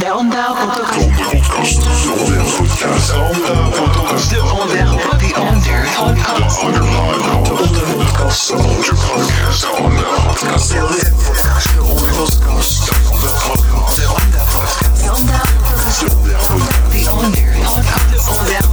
De Onda Podcast. Podcast. Podcast. Podcast. Podcast. Podcast. Podcast. Podcast. Podcast. Podcast. Podcast. Podcast. Podcast.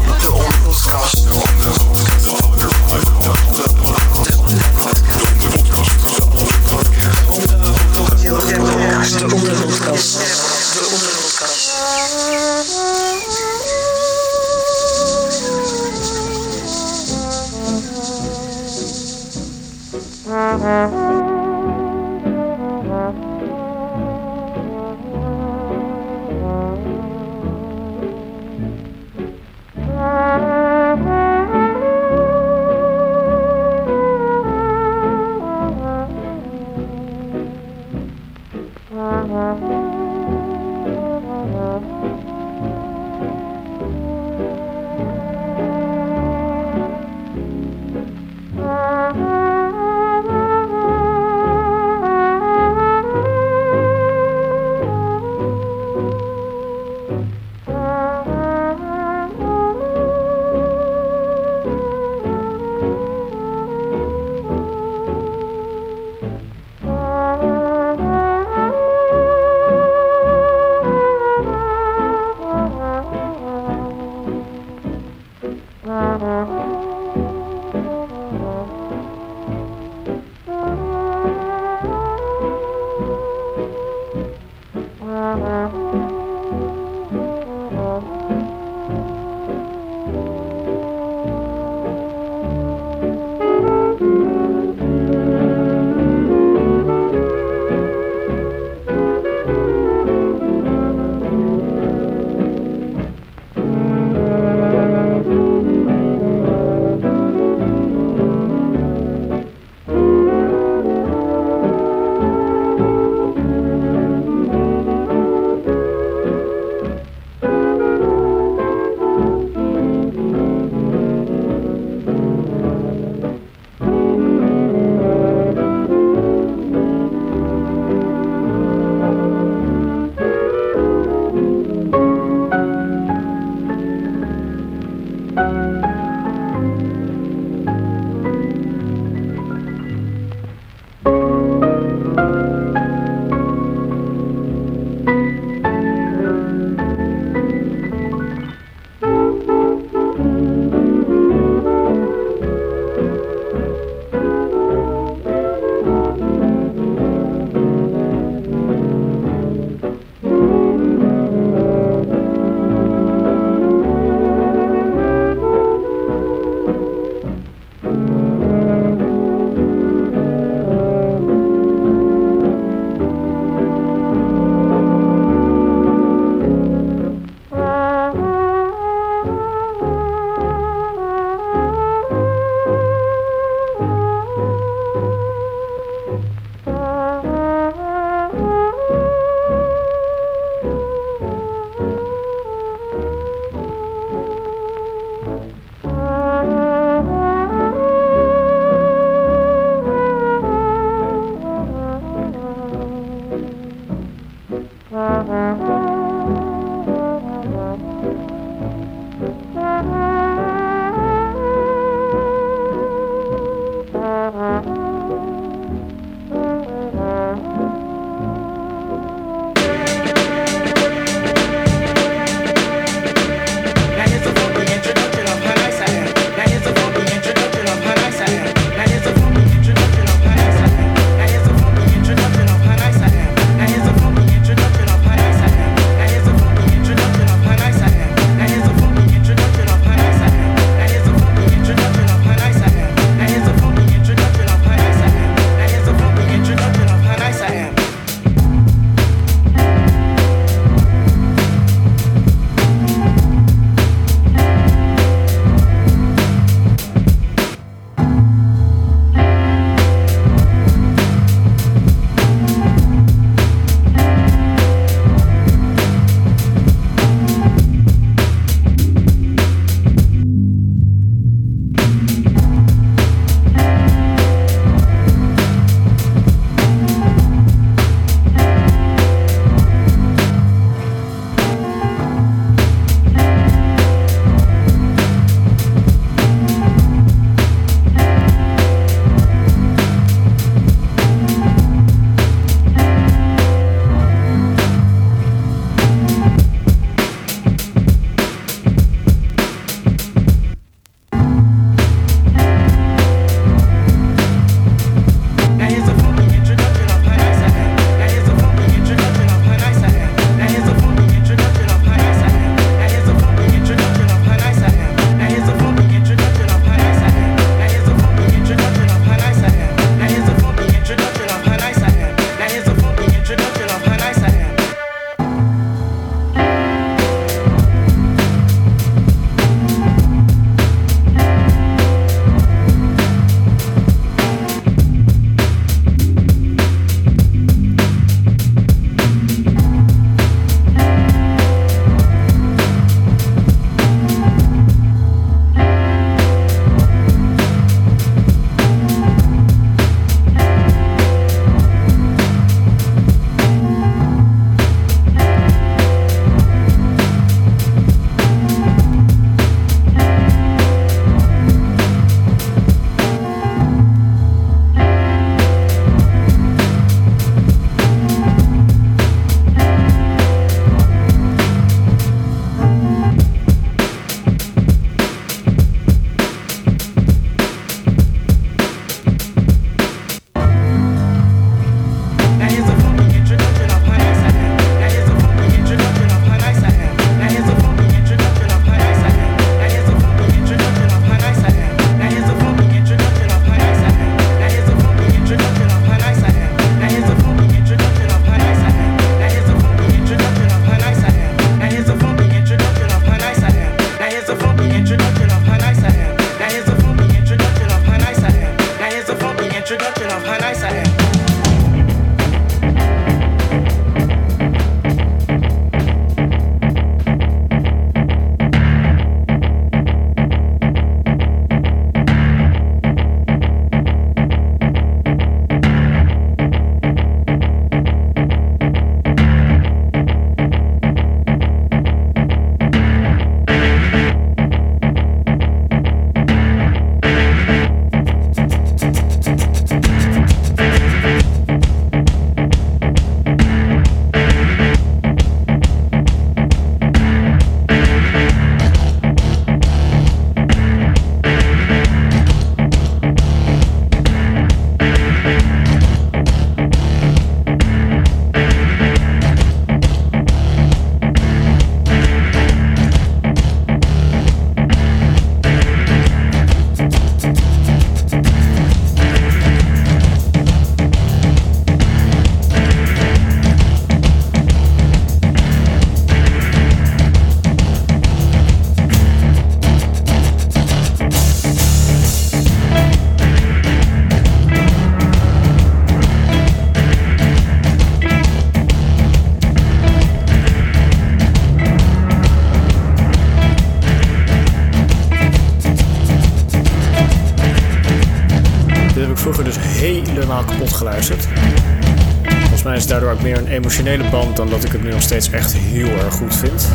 Daardoor ook meer een emotionele band dan dat ik het nu nog steeds echt heel erg goed vind.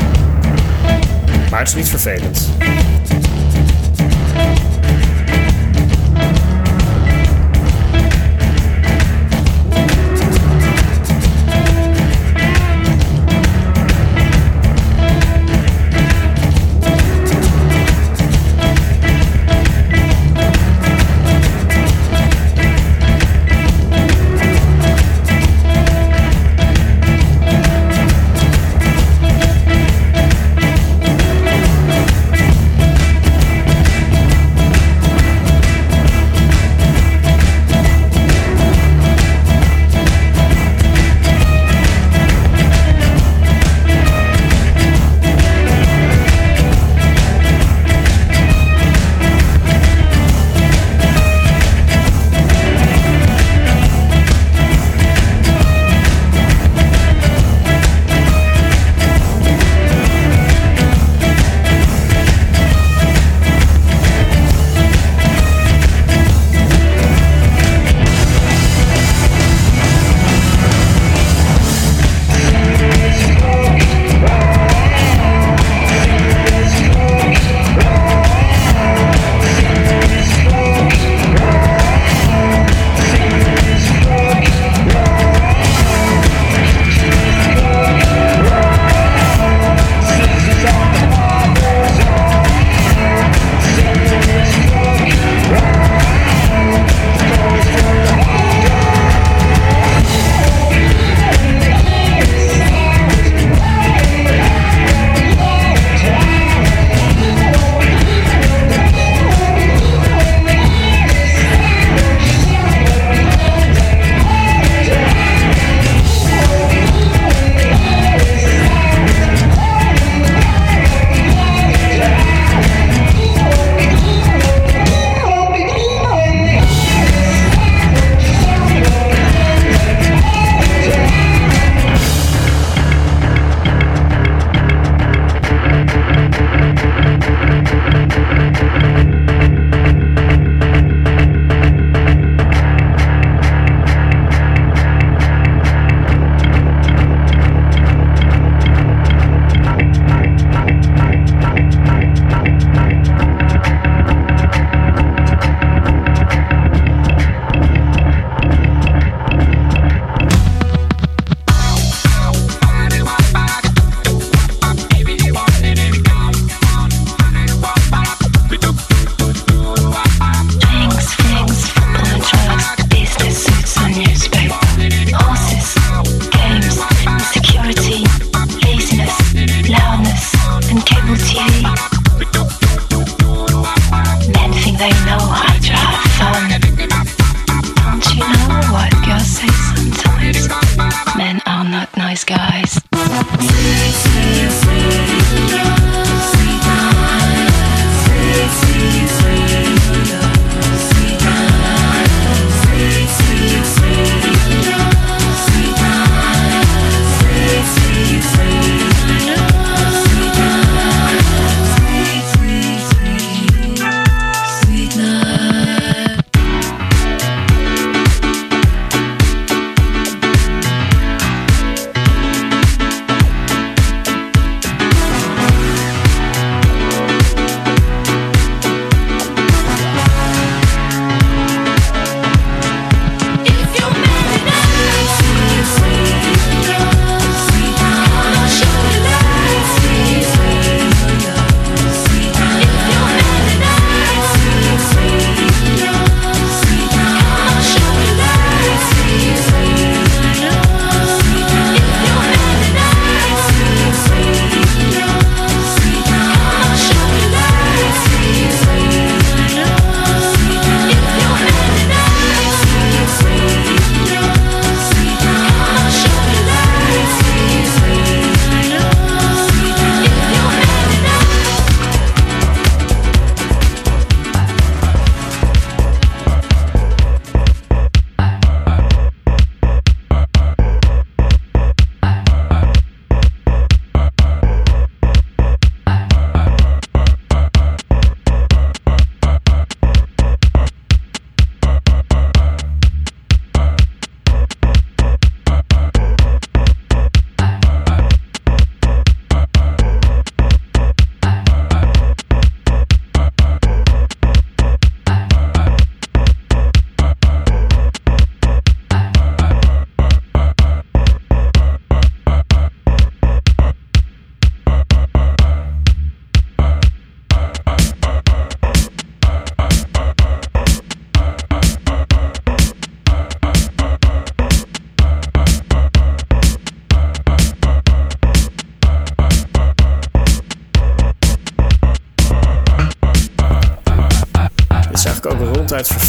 Maar het is niet vervelend.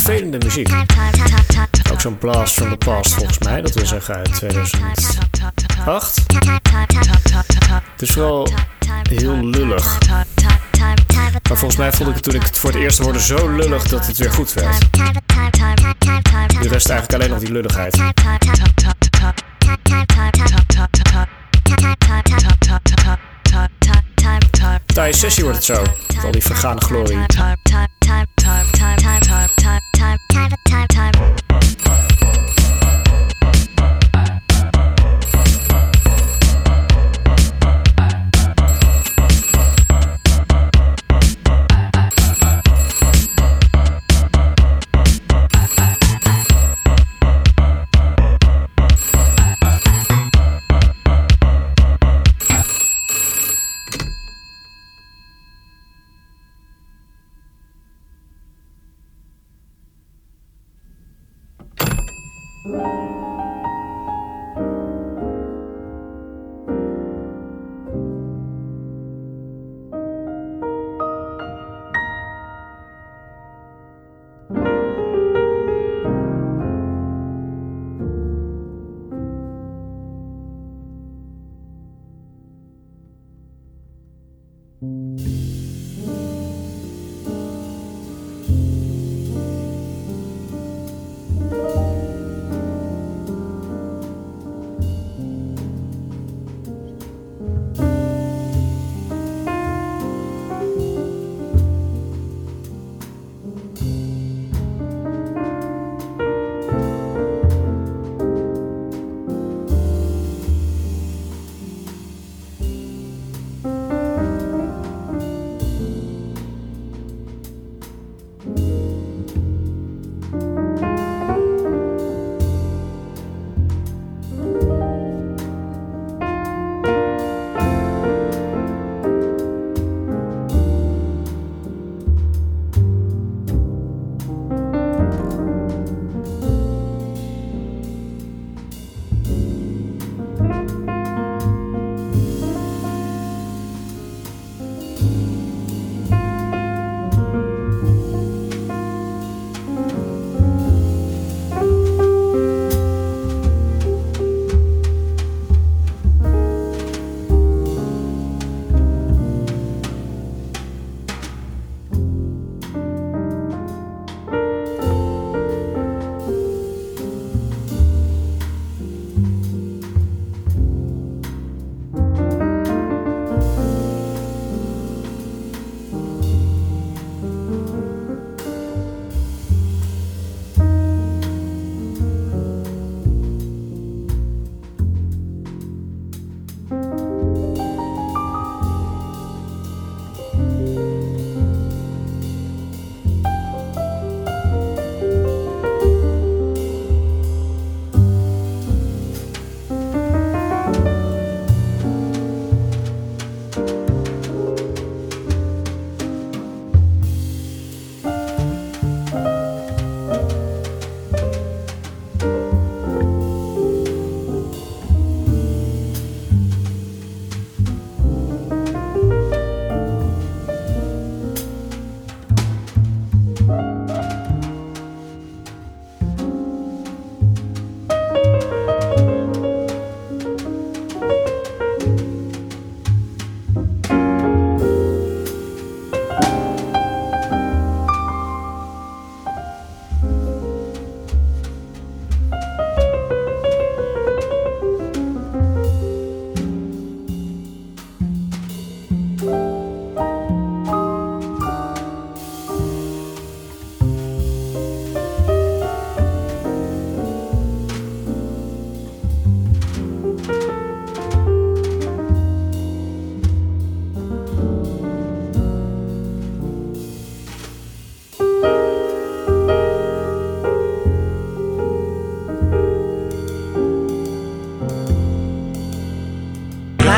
Vervelende muziek. Ook zo'n blast from the past volgens mij, dat wil zeggen uit 2008. Het is vooral heel lullig. Maar volgens mij vond ik het toen ik het voor het eerst hoorde zo lullig dat het weer goed werd. Nu rest eigenlijk alleen nog die lulligheid. Taaie sessie wordt het zo, met al die vergane glorie.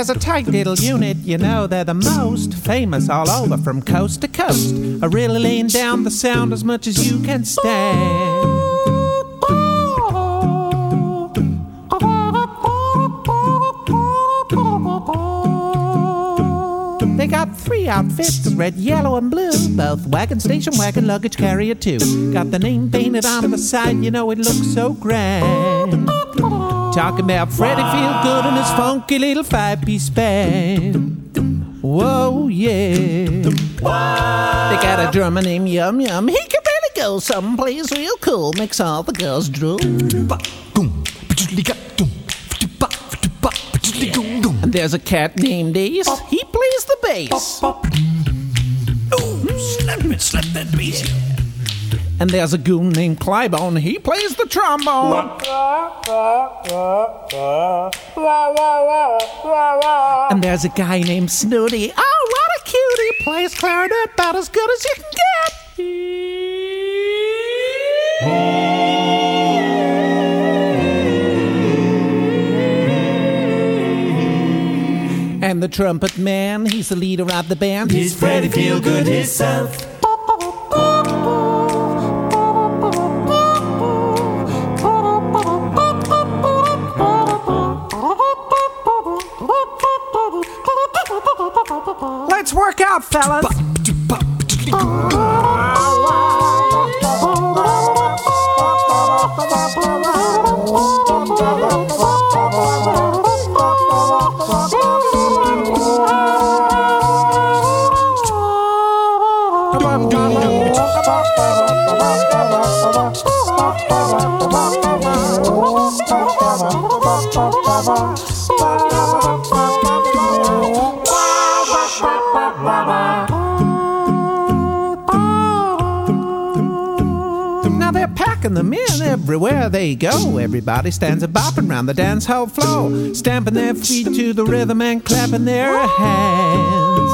there's a tight little unit, you know, they're the most famous all over from coast to coast. I really lean down the sound as much as you can stand. They got three outfits, red, yellow, and blue. Both wagon station wagon, luggage carrier too. Got the name painted on the side, you know it looks so grand. Talking about Freddie Feelgood and his funky little five-piece band. Whoa, yeah. They got a drummer named Yum Yum. He can really go someplace real cool. Makes all the girls drool. And there's a cat named Ace. He plays the bass. Oh, slap it, slap that bass. And there's a goon named Clybone. He plays the trombone. And there's a guy named Snooty. Oh, what a cutie! Plays clarinet about as good as you can get. And the trumpet man, he's the leader of the band. He's Freddie Feelgood himself. up, fellas. Everywhere they go. Everybody stands a bopping round the dance hall floor, stamping their feet to the rhythm and clapping their hands.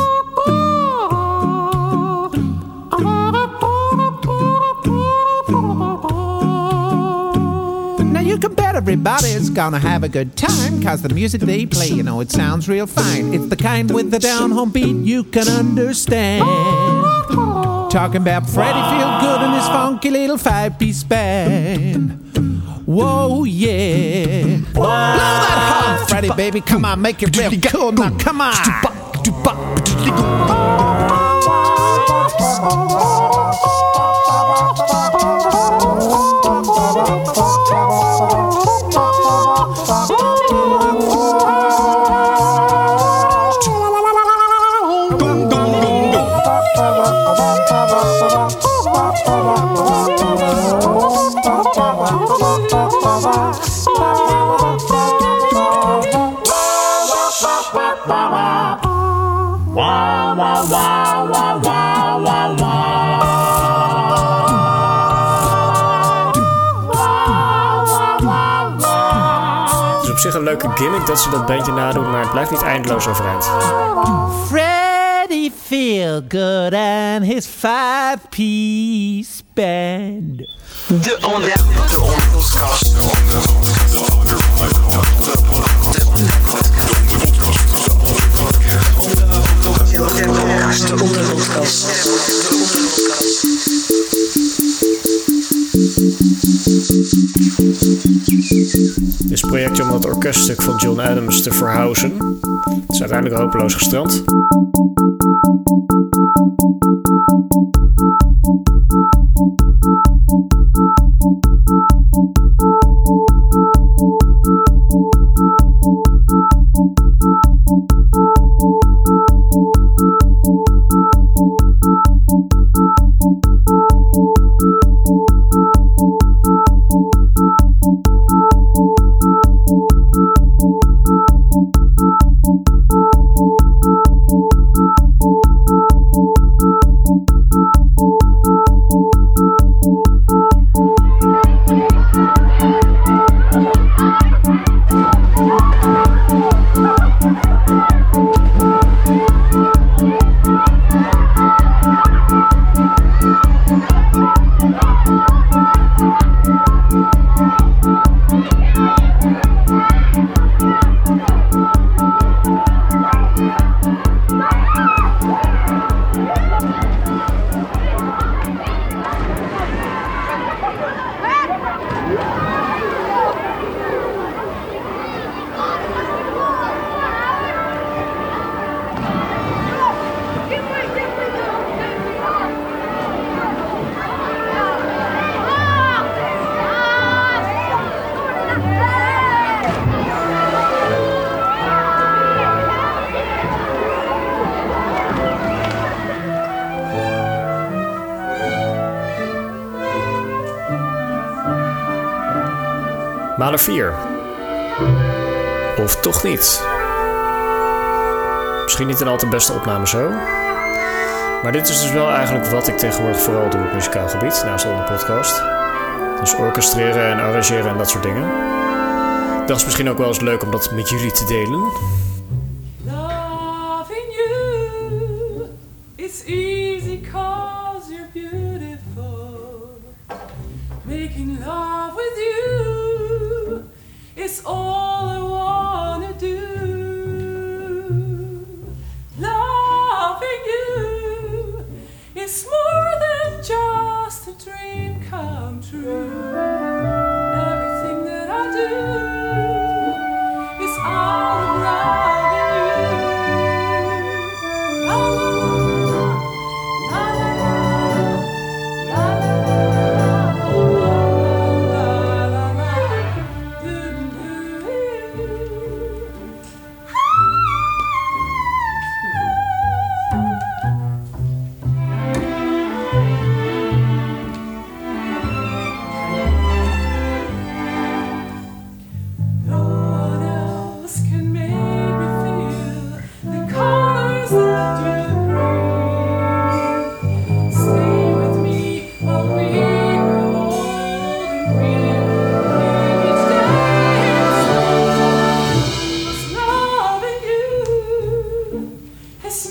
Now you can bet everybody's gonna have a good time, cause the music they play, you know, it sounds real fine. It's the kind with the down home beat you can understand. Talking about Freddie Feelgood and his funky little five piece band. Whoa, yeah. Blow that horn, Freddie, baby. Come on, make it real cool. Now, come on. Leuke gimmick dat ze dat bandje nadoen, maar het blijft niet eindeloos overeind. Feelgood and his five piece band. De onder... De onderkast. De onderkast. Dit is een projectje om dat orkeststuk van John Adams te verhuizen. Het is uiteindelijk hopeloos gestrand. Maler 4. Of toch niet? Misschien niet een al te beste opname zo. Maar dit is dus wel eigenlijk wat ik tegenwoordig vooral doe op muzikaal gebied, naast de podcast. Dus orchestreren en arrangeren en dat soort dingen. Dat is misschien ook wel eens leuk om dat met jullie te delen. Loving you is easy all Es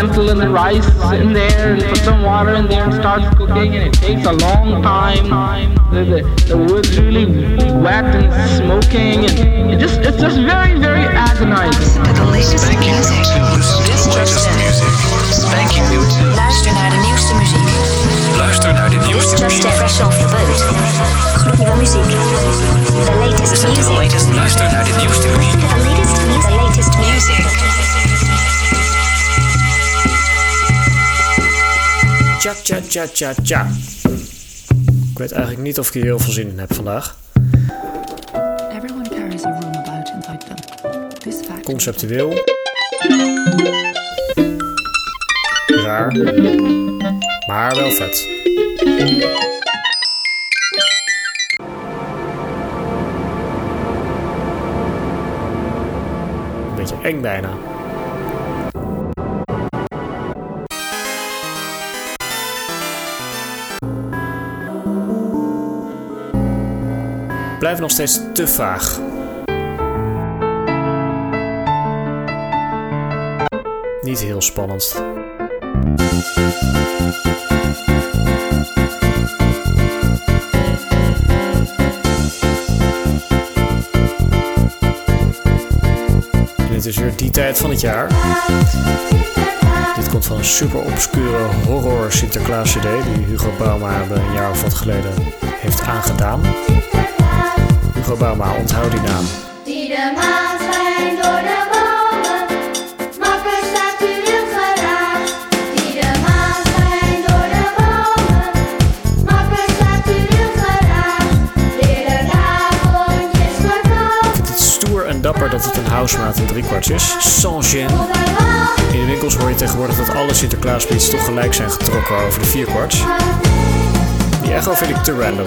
lentil and the rice in there, and put some water in there and starts cooking, and it takes a long time. The, the, the wood's really wet and smoking, and it just it's just very, very agonizing. The latest music. This just music. Spanking new tunes. Luister naar de nieuwste muziek. Luister naar de nieuwste Just fresh off the boat. Gloednieuwe muziek. The latest Listen to the music. Luister naar de nieuwste muziek. The latest music. The latest music. Tja, tja, tja, tja, tja. Ik weet eigenlijk niet of ik hier heel veel zin in heb vandaag. Everyone carries a room about inside them. This fact Conceptueel. Raar. Maar wel vet. Een beetje eng bijna. Blijft nog steeds te vaag. Niet heel spannend. En het is weer die tijd van het jaar. Dit komt van een super obscure horror Sinterklaas CD die Hugo Bauma een jaar of wat geleden heeft aangedaan. Hugo Bauma, onthoud die naam. Die de maan schijnt door de bomen, makker staat u in geraas. Die de maan schijnt door de bomen, makker staat u in geraas. Leren avondjes voorkomen, Ik vind het stoer en dapper dat het een housemaat in driekwarts is. Sans gêne. In de winkels hoor je tegenwoordig dat alle Sinterklaasbeats toch gelijk zijn getrokken over de vierkwarts. Die echo vind ik te random.